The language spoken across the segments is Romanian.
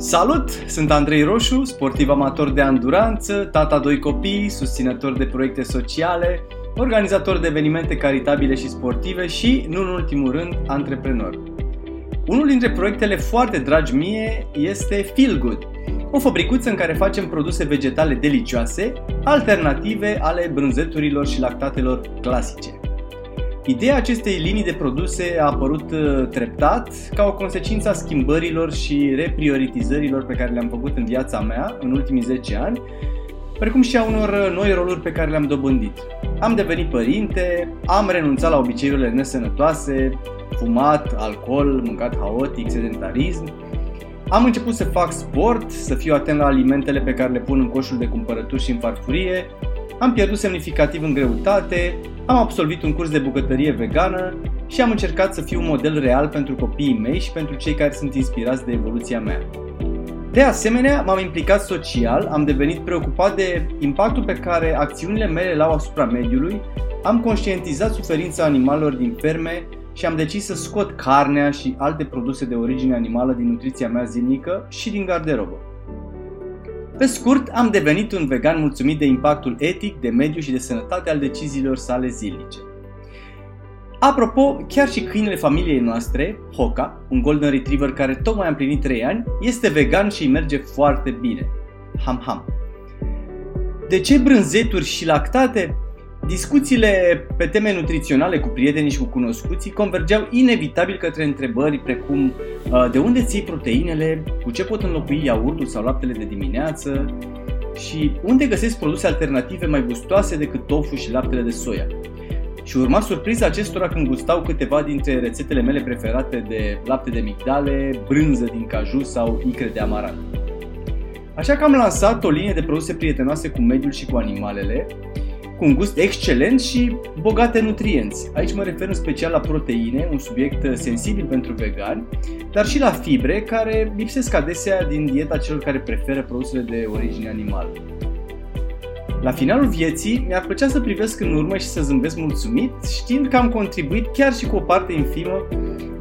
Salut! Sunt Andrei Roșu, sportiv amator de anduranță, tata doi copii, susținător de proiecte sociale, organizator de evenimente caritabile și sportive și, nu în ultimul rând, antreprenor. Unul dintre proiectele foarte dragi mie este Feel Good, o fabricuță în care facem produse vegetale delicioase, alternative ale brânzeturilor și lactatelor clasice. Ideea acestei linii de produse a apărut uh, treptat ca o consecință a schimbărilor și reprioritizărilor pe care le-am făcut în viața mea în ultimii 10 ani, precum și a unor uh, noi roluri pe care le-am dobândit. Am devenit părinte, am renunțat la obiceiurile nesănătoase, fumat, alcool, mâncat haotic, sedentarism, am început să fac sport, să fiu atent la alimentele pe care le pun în coșul de cumpărături și în farfurie, am pierdut semnificativ în greutate, am absolvit un curs de bucătărie vegană și am încercat să fiu un model real pentru copiii mei și pentru cei care sunt inspirați de evoluția mea. De asemenea, m-am implicat social, am devenit preocupat de impactul pe care acțiunile mele le au asupra mediului, am conștientizat suferința animalelor din ferme și am decis să scot carnea și alte produse de origine animală din nutriția mea zilnică și din garderobă. Pe scurt, am devenit un vegan mulțumit de impactul etic, de mediu și de sănătate al deciziilor sale zilnice. Apropo, chiar și câinele familiei noastre, Hoka, un golden retriever care tocmai a împlinit 3 ani, este vegan și îi merge foarte bine. Ham ham. De ce brânzeturi și lactate? Discuțiile pe teme nutriționale cu prietenii și cu cunoscuții convergeau inevitabil către întrebări precum uh, de unde ții proteinele, cu ce pot înlocui iaurtul sau laptele de dimineață și unde găsesc produse alternative mai gustoase decât tofu și laptele de soia. Și urma surpriza acestora când gustau câteva dintre rețetele mele preferate de lapte de migdale, brânză din caju sau icre de amarant. Așa că am lansat o linie de produse prietenoase cu mediul și cu animalele, cu un gust excelent și bogate nutrienți. Aici mă refer în special la proteine, un subiect uh, sensibil pentru vegani, dar și la fibre care lipsesc adesea din dieta celor care preferă produsele de origine animală. La finalul vieții, mi-ar plăcea să privesc în urmă și să zâmbesc mulțumit, știind că am contribuit chiar și cu o parte infimă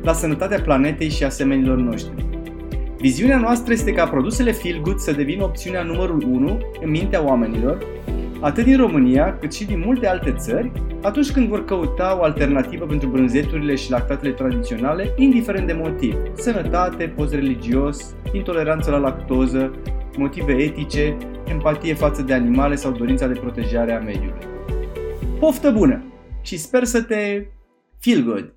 la sănătatea planetei și a semenilor noștri. Viziunea noastră este ca produsele Feel Good să devină opțiunea numărul 1 în mintea oamenilor atât din România cât și din multe alte țări, atunci când vor căuta o alternativă pentru brânzeturile și lactatele tradiționale, indiferent de motiv, sănătate, post religios, intoleranță la lactoză, motive etice, empatie față de animale sau dorința de protejare a mediului. Poftă bună și sper să te feel good!